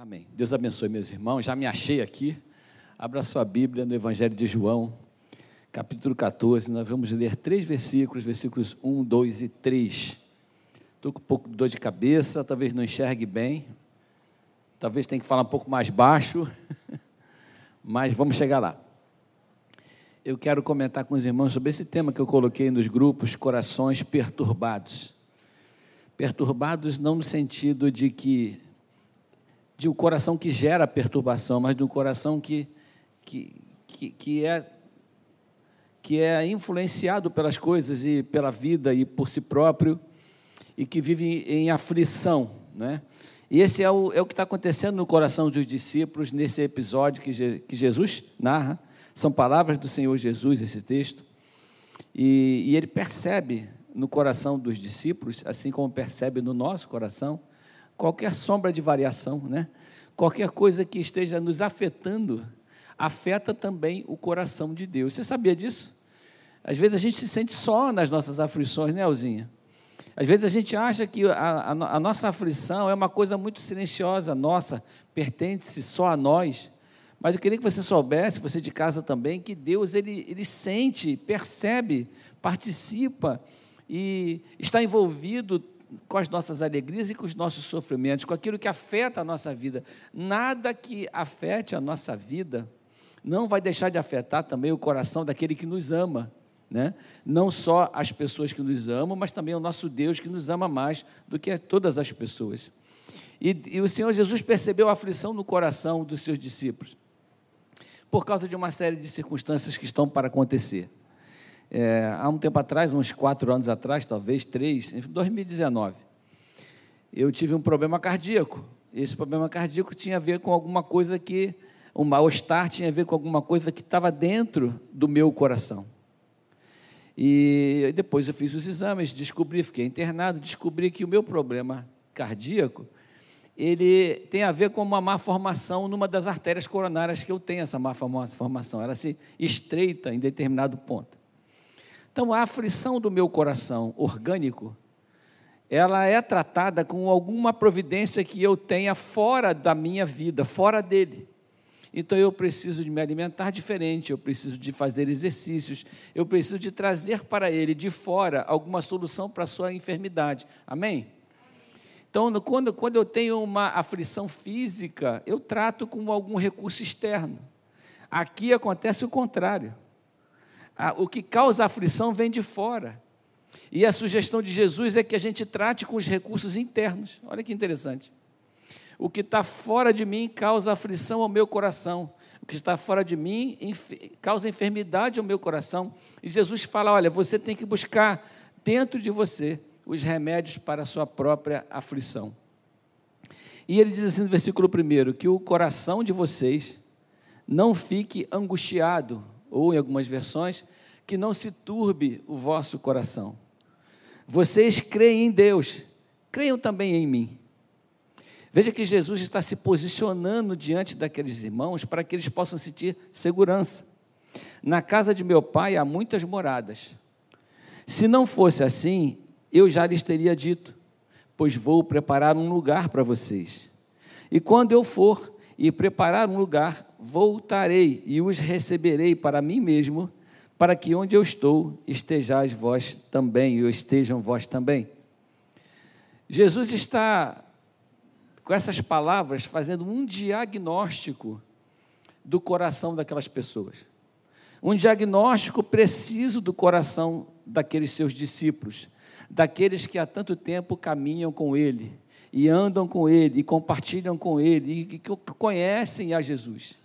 Amém. Deus abençoe, meus irmãos. Já me achei aqui. Abra sua Bíblia no Evangelho de João, capítulo 14. Nós vamos ler três versículos, versículos 1, 2 e 3. Estou com um pouco de dor de cabeça, talvez não enxergue bem. Talvez tenha que falar um pouco mais baixo. Mas vamos chegar lá. Eu quero comentar com os irmãos sobre esse tema que eu coloquei nos grupos, corações perturbados. Perturbados não no sentido de que de um coração que gera perturbação, mas de um coração que, que, que, que, é, que é influenciado pelas coisas e pela vida e por si próprio e que vive em aflição. Né? E esse é o, é o que está acontecendo no coração dos discípulos nesse episódio que, que Jesus narra. São palavras do Senhor Jesus, esse texto. E, e ele percebe no coração dos discípulos, assim como percebe no nosso coração, qualquer sombra de variação, né? qualquer coisa que esteja nos afetando, afeta também o coração de Deus. Você sabia disso? Às vezes a gente se sente só nas nossas aflições, né, Alzinha? Às vezes a gente acha que a, a, a nossa aflição é uma coisa muito silenciosa, nossa, pertence só a nós. Mas eu queria que você soubesse, você de casa também, que Deus ele, ele sente, percebe, participa e está envolvido com as nossas alegrias e com os nossos sofrimentos, com aquilo que afeta a nossa vida. Nada que afete a nossa vida não vai deixar de afetar também o coração daquele que nos ama. Né? Não só as pessoas que nos amam, mas também o nosso Deus que nos ama mais do que todas as pessoas. E, e o Senhor Jesus percebeu a aflição no coração dos seus discípulos, por causa de uma série de circunstâncias que estão para acontecer. É, há um tempo atrás, uns quatro anos atrás, talvez três, em 2019, eu tive um problema cardíaco. Esse problema cardíaco tinha a ver com alguma coisa que, um mal-estar tinha a ver com alguma coisa que estava dentro do meu coração. E depois eu fiz os exames, descobri, fiquei internado, descobri que o meu problema cardíaco, ele tem a ver com uma má formação numa das artérias coronárias que eu tenho, essa má formação. Ela se estreita em determinado ponto. Então, a aflição do meu coração orgânico, ela é tratada com alguma providência que eu tenha fora da minha vida, fora dele. Então eu preciso de me alimentar diferente, eu preciso de fazer exercícios, eu preciso de trazer para ele de fora alguma solução para a sua enfermidade. Amém? Então, quando, quando eu tenho uma aflição física, eu trato com algum recurso externo. Aqui acontece o contrário o que causa aflição vem de fora. E a sugestão de Jesus é que a gente trate com os recursos internos. Olha que interessante. O que está fora de mim causa aflição ao meu coração. O que está fora de mim causa enfermidade ao meu coração. E Jesus fala: olha, você tem que buscar dentro de você os remédios para a sua própria aflição. E ele diz assim no versículo 1: que o coração de vocês não fique angustiado ou em algumas versões, que não se turbe o vosso coração. Vocês creem em Deus, creiam também em mim. Veja que Jesus está se posicionando diante daqueles irmãos para que eles possam sentir segurança. Na casa de meu pai há muitas moradas. Se não fosse assim, eu já lhes teria dito, pois vou preparar um lugar para vocês. E quando eu for e preparar um lugar, voltarei e os receberei para mim mesmo, para que onde eu estou estejais vós também, e estejam vós também. Jesus está, com essas palavras, fazendo um diagnóstico do coração daquelas pessoas. Um diagnóstico preciso do coração daqueles seus discípulos, daqueles que há tanto tempo caminham com Ele, e andam com Ele, e compartilham com Ele, e que conhecem a Jesus.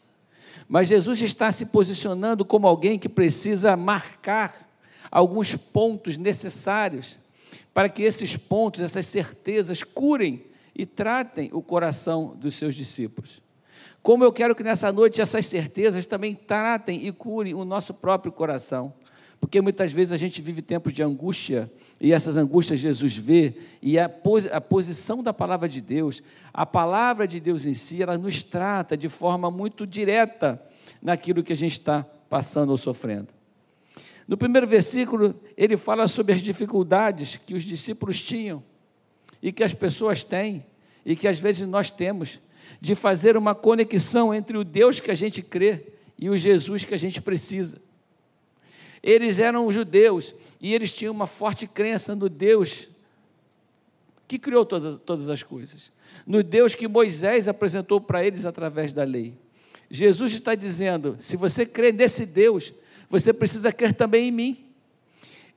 Mas Jesus está se posicionando como alguém que precisa marcar alguns pontos necessários para que esses pontos, essas certezas, curem e tratem o coração dos seus discípulos. Como eu quero que nessa noite essas certezas também tratem e curem o nosso próprio coração. Porque muitas vezes a gente vive tempos de angústia, e essas angústias Jesus vê, e a, a posição da palavra de Deus, a palavra de Deus em si, ela nos trata de forma muito direta naquilo que a gente está passando ou sofrendo. No primeiro versículo, ele fala sobre as dificuldades que os discípulos tinham, e que as pessoas têm, e que às vezes nós temos, de fazer uma conexão entre o Deus que a gente crê e o Jesus que a gente precisa. Eles eram judeus e eles tinham uma forte crença no Deus que criou todas, todas as coisas, no Deus que Moisés apresentou para eles através da lei. Jesus está dizendo: se você crê nesse Deus, você precisa crer também em mim.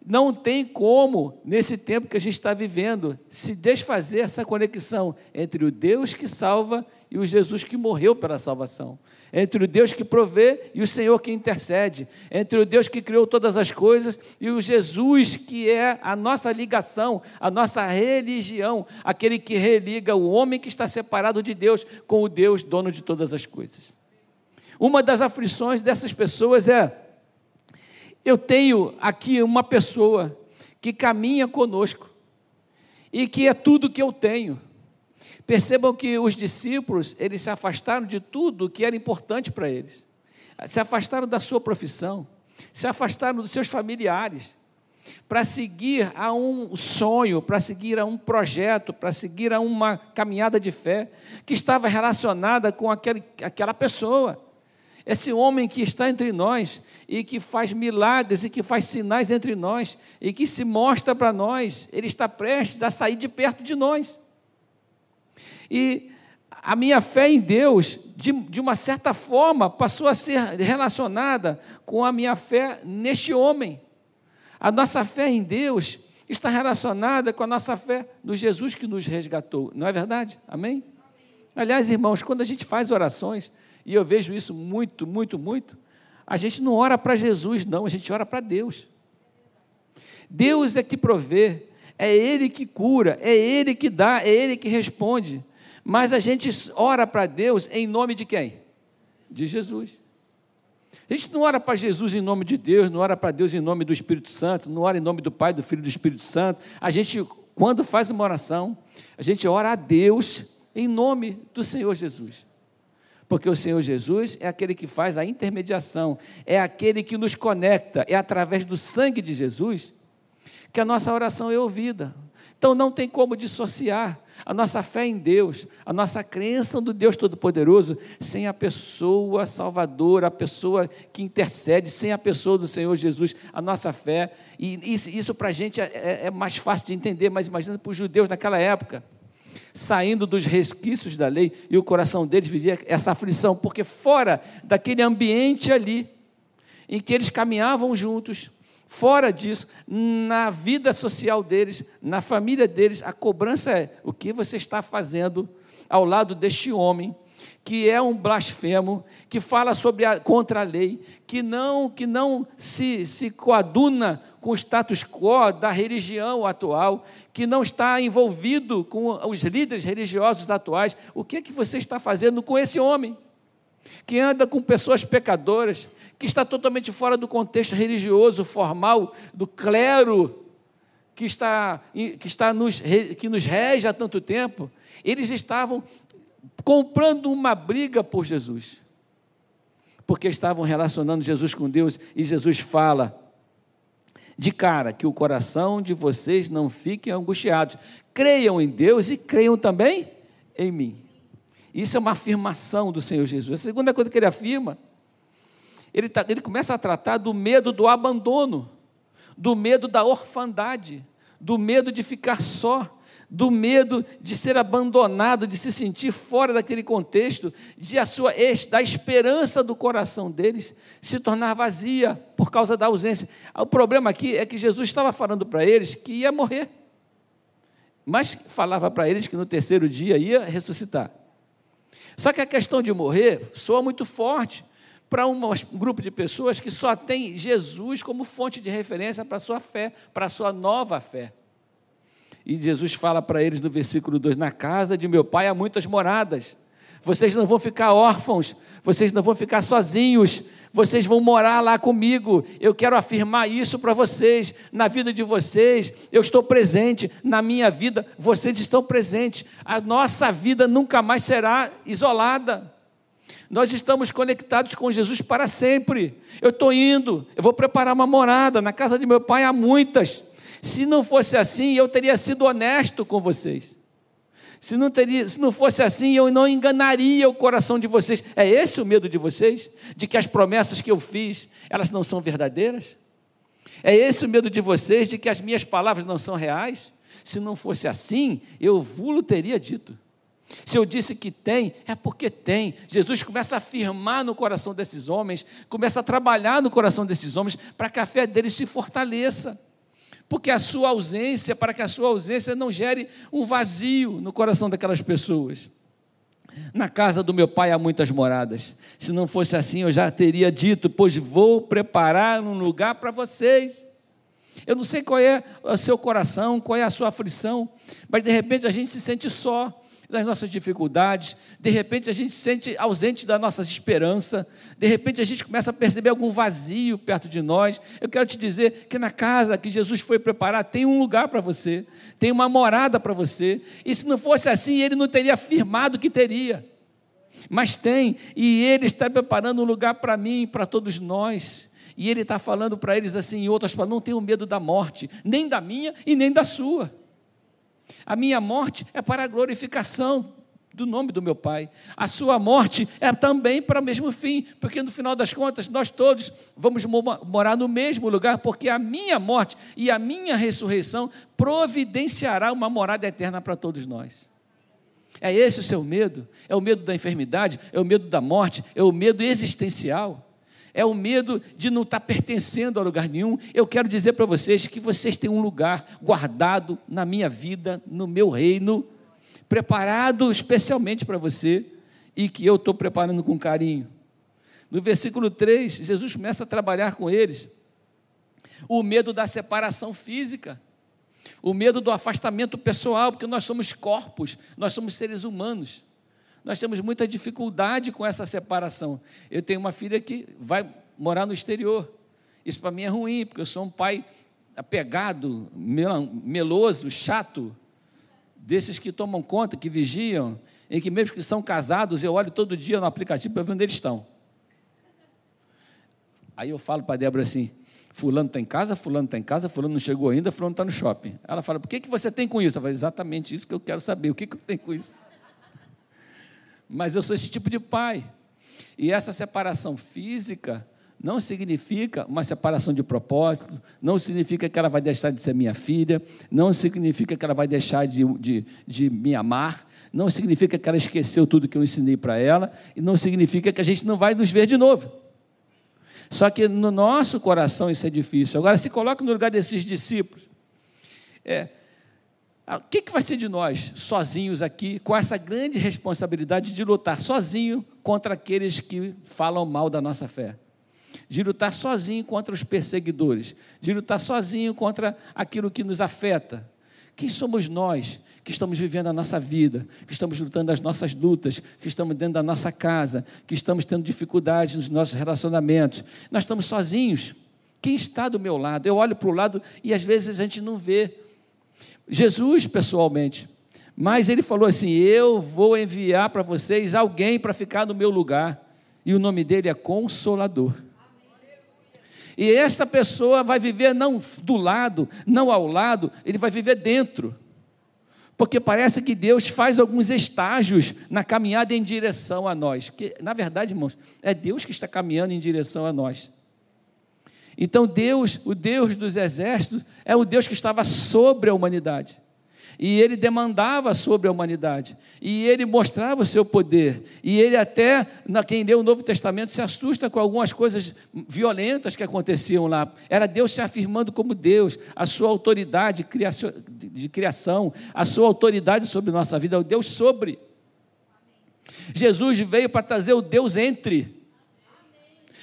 Não tem como, nesse tempo que a gente está vivendo, se desfazer essa conexão entre o Deus que salva e o Jesus que morreu pela salvação. Entre o Deus que provê e o Senhor que intercede. Entre o Deus que criou todas as coisas e o Jesus que é a nossa ligação, a nossa religião, aquele que religa o homem que está separado de Deus com o Deus dono de todas as coisas. Uma das aflições dessas pessoas é eu tenho aqui uma pessoa que caminha conosco e que é tudo que eu tenho. Percebam que os discípulos, eles se afastaram de tudo que era importante para eles. Se afastaram da sua profissão, se afastaram dos seus familiares, para seguir a um sonho, para seguir a um projeto, para seguir a uma caminhada de fé que estava relacionada com aquele, aquela pessoa. Esse homem que está entre nós e que faz milagres e que faz sinais entre nós e que se mostra para nós, ele está prestes a sair de perto de nós. E a minha fé em Deus, de, de uma certa forma, passou a ser relacionada com a minha fé neste homem. A nossa fé em Deus está relacionada com a nossa fé no Jesus que nos resgatou, não é verdade? Amém? Aliás, irmãos, quando a gente faz orações, e eu vejo isso muito, muito, muito. A gente não ora para Jesus, não, a gente ora para Deus. Deus é que provê, é Ele que cura, é Ele que dá, é Ele que responde. Mas a gente ora para Deus em nome de quem? De Jesus. A gente não ora para Jesus em nome de Deus, não ora para Deus em nome do Espírito Santo, não ora em nome do Pai, do Filho e do Espírito Santo. A gente, quando faz uma oração, a gente ora a Deus em nome do Senhor Jesus. Porque o Senhor Jesus é aquele que faz a intermediação, é aquele que nos conecta, é através do sangue de Jesus que a nossa oração é ouvida. Então não tem como dissociar a nossa fé em Deus, a nossa crença no Deus Todo-Poderoso, sem a pessoa salvadora, a pessoa que intercede, sem a pessoa do Senhor Jesus, a nossa fé. E isso, isso para a gente é, é, é mais fácil de entender, mas imagina para os judeus naquela época saindo dos resquícios da lei, e o coração deles vivia essa aflição, porque fora daquele ambiente ali, em que eles caminhavam juntos, fora disso, na vida social deles, na família deles, a cobrança é: o que você está fazendo ao lado deste homem que é um blasfemo, que fala sobre a, contra a lei, que não, que não se, se coaduna com o status quo da religião atual, que não está envolvido com os líderes religiosos atuais. O que é que você está fazendo com esse homem? Que anda com pessoas pecadoras, que está totalmente fora do contexto religioso, formal, do clero, que está, que está nos, que nos rege há tanto tempo. Eles estavam comprando uma briga por Jesus. Porque estavam relacionando Jesus com Deus e Jesus fala de cara que o coração de vocês não fique angustiados. Creiam em Deus e creiam também em mim. Isso é uma afirmação do Senhor Jesus. A segunda coisa que ele afirma, ele, tá, ele começa a tratar do medo do abandono, do medo da orfandade, do medo de ficar só, do medo de ser abandonado, de se sentir fora daquele contexto, de a sua da esperança do coração deles se tornar vazia por causa da ausência. O problema aqui é que Jesus estava falando para eles que ia morrer, mas falava para eles que no terceiro dia ia ressuscitar. Só que a questão de morrer soa muito forte para um grupo de pessoas que só tem Jesus como fonte de referência para a sua fé, para a sua nova fé. E Jesus fala para eles no versículo 2: Na casa de meu pai há muitas moradas. Vocês não vão ficar órfãos, vocês não vão ficar sozinhos, vocês vão morar lá comigo. Eu quero afirmar isso para vocês. Na vida de vocês, eu estou presente. Na minha vida, vocês estão presentes. A nossa vida nunca mais será isolada. Nós estamos conectados com Jesus para sempre. Eu estou indo, eu vou preparar uma morada. Na casa de meu pai há muitas. Se não fosse assim, eu teria sido honesto com vocês. Se não, teria, se não fosse assim, eu não enganaria o coração de vocês. É esse o medo de vocês? De que as promessas que eu fiz, elas não são verdadeiras? É esse o medo de vocês, de que as minhas palavras não são reais? Se não fosse assim, eu vulo teria dito. Se eu disse que tem, é porque tem. Jesus começa a afirmar no coração desses homens, começa a trabalhar no coração desses homens para que a fé deles se fortaleça. Porque a sua ausência, para que a sua ausência não gere um vazio no coração daquelas pessoas. Na casa do meu pai há muitas moradas. Se não fosse assim, eu já teria dito, pois vou preparar um lugar para vocês. Eu não sei qual é o seu coração, qual é a sua aflição, mas de repente a gente se sente só das nossas dificuldades, de repente a gente se sente ausente da nossa esperança, de repente a gente começa a perceber algum vazio perto de nós. Eu quero te dizer que na casa que Jesus foi preparar tem um lugar para você, tem uma morada para você, e se não fosse assim, ele não teria afirmado que teria. Mas tem, e ele está preparando um lugar para mim, para todos nós. E ele está falando para eles assim, em outras palavras, não tenham medo da morte, nem da minha e nem da sua. A minha morte é para a glorificação do nome do meu Pai. A sua morte é também para o mesmo fim, porque no final das contas nós todos vamos morar no mesmo lugar, porque a minha morte e a minha ressurreição providenciará uma morada eterna para todos nós. É esse o seu medo? É o medo da enfermidade? É o medo da morte? É o medo existencial? É o medo de não estar pertencendo a lugar nenhum. Eu quero dizer para vocês que vocês têm um lugar guardado na minha vida, no meu reino, preparado especialmente para você e que eu estou preparando com carinho. No versículo 3, Jesus começa a trabalhar com eles o medo da separação física, o medo do afastamento pessoal, porque nós somos corpos, nós somos seres humanos nós temos muita dificuldade com essa separação. Eu tenho uma filha que vai morar no exterior. Isso para mim é ruim, porque eu sou um pai apegado, meloso, chato, desses que tomam conta, que vigiam, em que mesmo que são casados, eu olho todo dia no aplicativo para ver onde eles estão. Aí eu falo para a Débora assim, fulano está em casa, fulano está em casa, fulano não chegou ainda, fulano está no shopping. Ela fala, por que, que você tem com isso? Eu falo, exatamente isso que eu quero saber, o que, que eu tenho com isso? Mas eu sou esse tipo de pai. E essa separação física não significa uma separação de propósito, não significa que ela vai deixar de ser minha filha, não significa que ela vai deixar de, de, de me amar, não significa que ela esqueceu tudo que eu ensinei para ela, e não significa que a gente não vai nos ver de novo. Só que no nosso coração isso é difícil. Agora, se coloca no lugar desses discípulos. É, o que, que vai ser de nós, sozinhos aqui, com essa grande responsabilidade de lutar sozinho contra aqueles que falam mal da nossa fé? De lutar sozinho contra os perseguidores, de lutar sozinho contra aquilo que nos afeta. Quem somos nós que estamos vivendo a nossa vida, que estamos lutando as nossas lutas, que estamos dentro da nossa casa, que estamos tendo dificuldades nos nossos relacionamentos? Nós estamos sozinhos. Quem está do meu lado? Eu olho para o lado e às vezes a gente não vê Jesus pessoalmente. Mas ele falou assim: Eu vou enviar para vocês alguém para ficar no meu lugar. E o nome dele é Consolador. E esta pessoa vai viver não do lado, não ao lado, ele vai viver dentro. Porque parece que Deus faz alguns estágios na caminhada em direção a nós. Que, na verdade, irmãos, é Deus que está caminhando em direção a nós. Então Deus, o Deus dos exércitos, é o Deus que estava sobre a humanidade. E ele demandava sobre a humanidade. E ele mostrava o seu poder. E ele até, na quem lê o Novo Testamento, se assusta com algumas coisas violentas que aconteciam lá. Era Deus se afirmando como Deus, a sua autoridade de criação, a sua autoridade sobre nossa vida, o Deus sobre. Jesus veio para trazer o Deus entre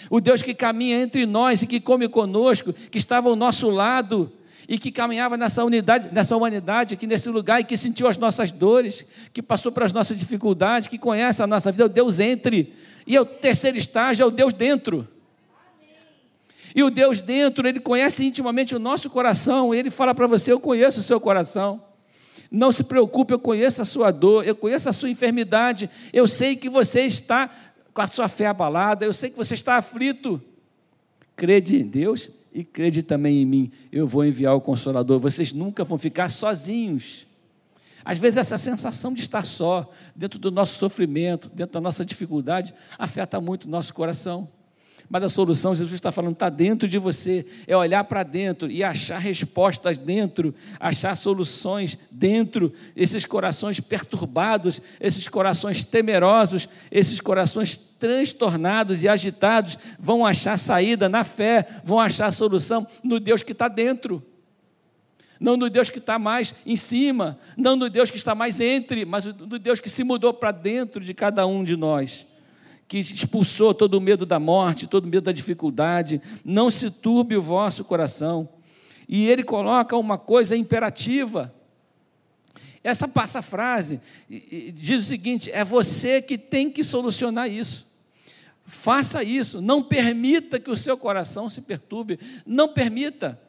o Deus que caminha entre nós e que come conosco, que estava ao nosso lado e que caminhava nessa unidade, nessa humanidade, aqui nesse lugar e que sentiu as nossas dores, que passou pelas nossas dificuldades, que conhece a nossa vida, é o Deus entre. E o terceiro estágio é o Deus dentro. E o Deus dentro, ele conhece intimamente o nosso coração, ele fala para você: Eu conheço o seu coração. Não se preocupe, eu conheço a sua dor, eu conheço a sua enfermidade, eu sei que você está com a sua fé abalada, eu sei que você está aflito. Crede em Deus e crede também em mim. Eu vou enviar o Consolador. Vocês nunca vão ficar sozinhos. Às vezes, essa sensação de estar só, dentro do nosso sofrimento, dentro da nossa dificuldade, afeta muito o nosso coração. Mas a solução, Jesus está falando, está dentro de você. É olhar para dentro e achar respostas dentro, achar soluções dentro. Esses corações perturbados, esses corações temerosos, esses corações transtornados e agitados vão achar saída na fé, vão achar solução no Deus que está dentro. Não no Deus que está mais em cima, não no Deus que está mais entre, mas no Deus que se mudou para dentro de cada um de nós que expulsou todo o medo da morte, todo o medo da dificuldade. Não se turbe o vosso coração. E ele coloca uma coisa imperativa. Essa passa frase diz o seguinte: é você que tem que solucionar isso. Faça isso, não permita que o seu coração se perturbe, não permita.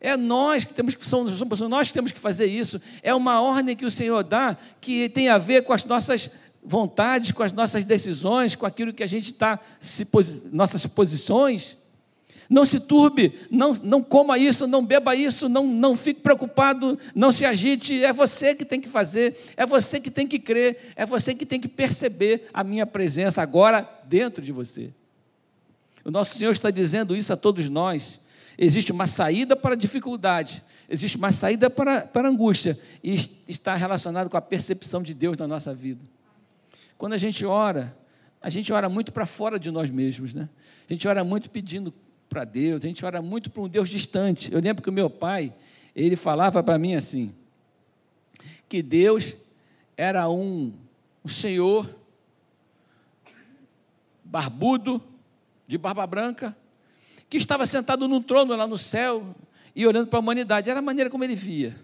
É nós que temos que somos, nós que temos que fazer isso. É uma ordem que o Senhor dá que tem a ver com as nossas vontades, com as nossas decisões, com aquilo que a gente está, nossas posições. Não se turbe, não, não coma isso, não beba isso, não, não fique preocupado, não se agite. É você que tem que fazer, é você que tem que crer, é você que tem que perceber a minha presença agora dentro de você. O nosso Senhor está dizendo isso a todos nós. Existe uma saída para a dificuldade, existe uma saída para, para a angústia, e está relacionado com a percepção de Deus na nossa vida. Quando a gente ora, a gente ora muito para fora de nós mesmos, né? A gente ora muito pedindo para Deus, a gente ora muito para um Deus distante. Eu lembro que o meu pai, ele falava para mim assim, que Deus era um, um senhor barbudo, de barba branca, que estava sentado num trono lá no céu e olhando para a humanidade. Era a maneira como ele via.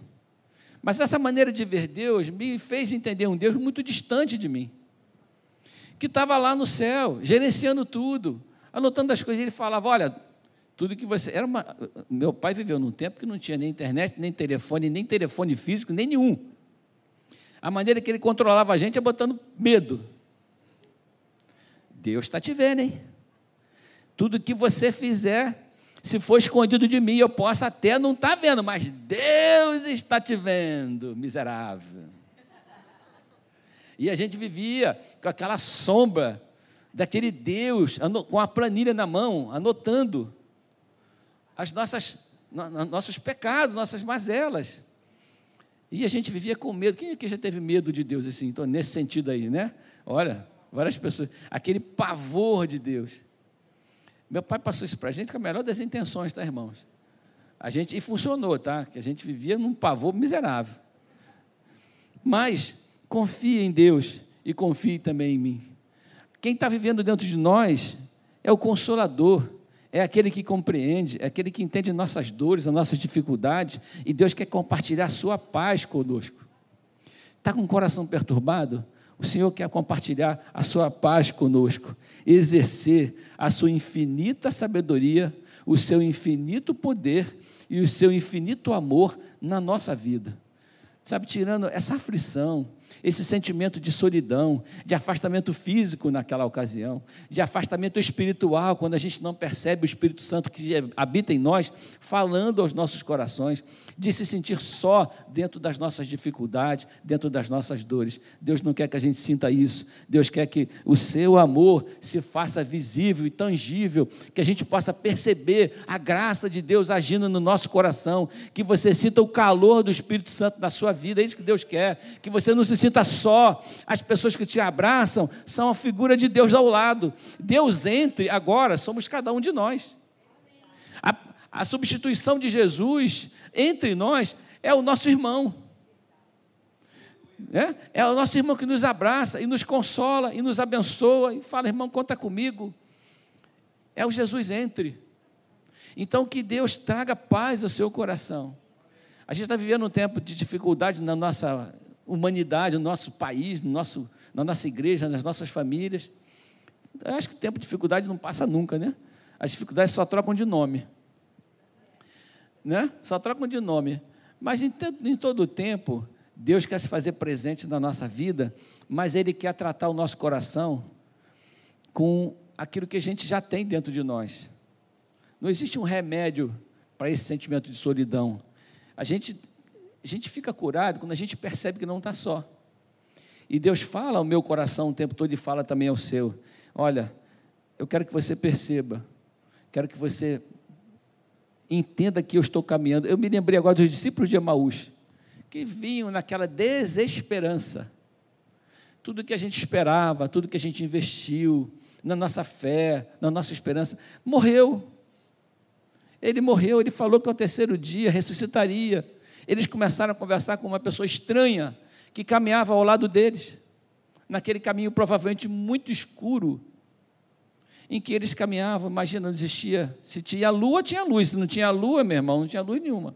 Mas essa maneira de ver Deus me fez entender um Deus muito distante de mim que estava lá no céu, gerenciando tudo, anotando as coisas. Ele falava: Olha, tudo que você. Era uma... Meu pai viveu num tempo que não tinha nem internet, nem telefone, nem telefone físico, nem nenhum. A maneira que ele controlava a gente é botando medo. Deus está te vendo, hein? Tudo que você fizer, se for escondido de mim, eu posso até não estar tá vendo, mas Deus está te vendo, miserável. E a gente vivia com aquela sombra daquele Deus, com a planilha na mão, anotando as nossas, nossos pecados, nossas mazelas. E a gente vivia com medo. Quem aqui já teve medo de Deus assim? Então, nesse sentido aí, né? Olha, várias pessoas. Aquele pavor de Deus. Meu pai passou isso para a gente com a melhor das intenções, tá, irmãos? A gente, e funcionou, tá? Que a gente vivia num pavor miserável. Mas confie em Deus e confie também em mim. Quem está vivendo dentro de nós é o consolador, é aquele que compreende, é aquele que entende nossas dores, as nossas dificuldades, e Deus quer compartilhar a sua paz conosco. Está com o coração perturbado? O Senhor quer compartilhar a sua paz conosco, exercer a sua infinita sabedoria, o seu infinito poder e o seu infinito amor na nossa vida. Sabe, tirando essa aflição, esse sentimento de solidão, de afastamento físico naquela ocasião, de afastamento espiritual, quando a gente não percebe o Espírito Santo que habita em nós, falando aos nossos corações, de se sentir só dentro das nossas dificuldades, dentro das nossas dores. Deus não quer que a gente sinta isso. Deus quer que o seu amor se faça visível e tangível, que a gente possa perceber a graça de Deus agindo no nosso coração, que você sinta o calor do Espírito Santo na sua vida. É isso que Deus quer, que você não se sinta só. As pessoas que te abraçam são a figura de Deus ao lado. Deus entre agora, somos cada um de nós. A, a substituição de Jesus entre nós é o nosso irmão. É? é o nosso irmão que nos abraça e nos consola e nos abençoa e fala, irmão, conta comigo. É o Jesus entre. Então que Deus traga paz ao seu coração. A gente está vivendo um tempo de dificuldade na nossa humanidade, no nosso país, no nosso, na nossa igreja, nas nossas famílias. Eu acho que o tempo de dificuldade não passa nunca, né? As dificuldades só trocam de nome. Né? Só trocam de nome. Mas em, em todo o tempo, Deus quer se fazer presente na nossa vida, mas Ele quer tratar o nosso coração com aquilo que a gente já tem dentro de nós. Não existe um remédio para esse sentimento de solidão. A gente a gente fica curado quando a gente percebe que não está só. E Deus fala ao meu coração o tempo todo e fala também ao seu: Olha, eu quero que você perceba, quero que você entenda que eu estou caminhando. Eu me lembrei agora dos discípulos de Emaús, que vinham naquela desesperança. Tudo que a gente esperava, tudo que a gente investiu, na nossa fé, na nossa esperança, morreu. Ele morreu, ele falou que ao terceiro dia ressuscitaria. Eles começaram a conversar com uma pessoa estranha que caminhava ao lado deles, naquele caminho provavelmente muito escuro, em que eles caminhavam. Imagina, não existia. Se tinha lua, tinha luz. Se não tinha lua, meu irmão, não tinha luz nenhuma.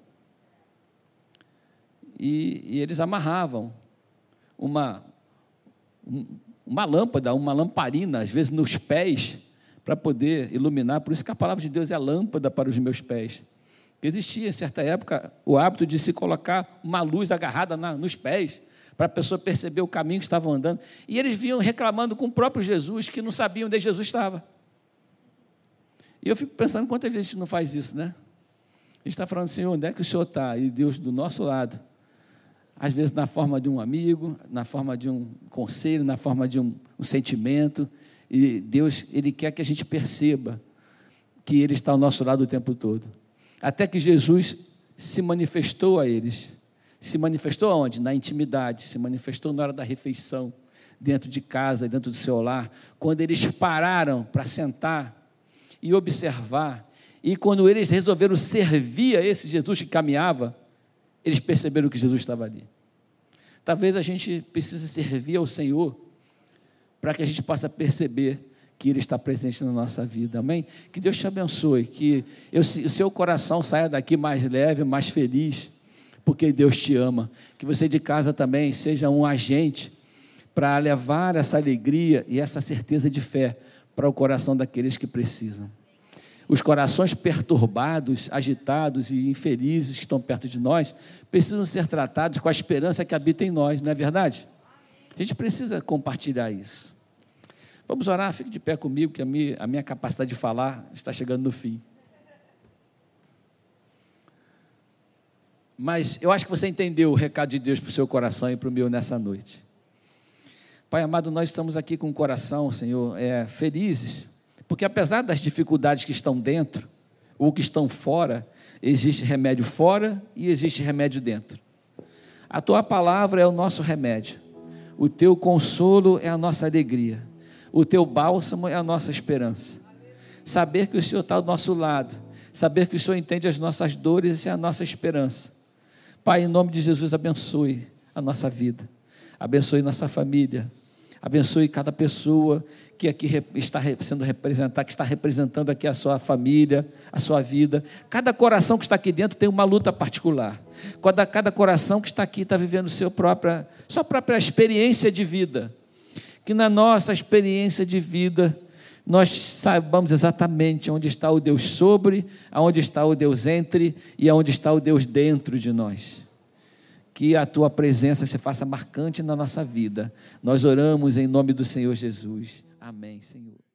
E, e eles amarravam uma, uma lâmpada, uma lamparina, às vezes nos pés, para poder iluminar. Por isso que a palavra de Deus é lâmpada para os meus pés. Existia, em certa época, o hábito de se colocar uma luz agarrada na, nos pés, para a pessoa perceber o caminho que estavam andando. E eles vinham reclamando com o próprio Jesus, que não sabiam onde Jesus estava. E eu fico pensando quanta gente não faz isso, né? A gente está falando, Senhor, onde é que o Senhor está? E Deus do nosso lado. Às vezes na forma de um amigo, na forma de um conselho, na forma de um, um sentimento. E Deus, Ele quer que a gente perceba que Ele está ao nosso lado o tempo todo. Até que Jesus se manifestou a eles. Se manifestou aonde? Na intimidade, se manifestou na hora da refeição, dentro de casa, dentro do seu lar, quando eles pararam para sentar e observar. E quando eles resolveram servir a esse Jesus que caminhava, eles perceberam que Jesus estava ali. Talvez a gente precise servir ao Senhor para que a gente possa perceber que Ele está presente na nossa vida, amém? Que Deus te abençoe, que o seu coração saia daqui mais leve, mais feliz, porque Deus te ama. Que você de casa também seja um agente para levar essa alegria e essa certeza de fé para o coração daqueles que precisam. Os corações perturbados, agitados e infelizes que estão perto de nós precisam ser tratados com a esperança que habita em nós, não é verdade? A gente precisa compartilhar isso. Vamos orar, fique de pé comigo, que a minha, a minha capacidade de falar está chegando no fim. Mas eu acho que você entendeu o recado de Deus para o seu coração e para o meu nessa noite. Pai amado, nós estamos aqui com o coração, Senhor, é, felizes, porque apesar das dificuldades que estão dentro, ou que estão fora, existe remédio fora e existe remédio dentro. A tua palavra é o nosso remédio, o teu consolo é a nossa alegria, o teu bálsamo é a nossa esperança. Saber que o Senhor está ao nosso lado, saber que o Senhor entende as nossas dores é a nossa esperança. Pai, em nome de Jesus, abençoe a nossa vida abençoe nossa família, abençoe cada pessoa que aqui está sendo representada, que está representando aqui a sua família, a sua vida. Cada coração que está aqui dentro tem uma luta particular. Cada, cada coração que está aqui está vivendo seu própria, sua própria experiência de vida. Que na nossa experiência de vida nós saibamos exatamente onde está o Deus sobre, aonde está o Deus entre e aonde está o Deus dentro de nós que a tua presença se faça marcante na nossa vida. Nós oramos em nome do Senhor Jesus. Amém, Senhor.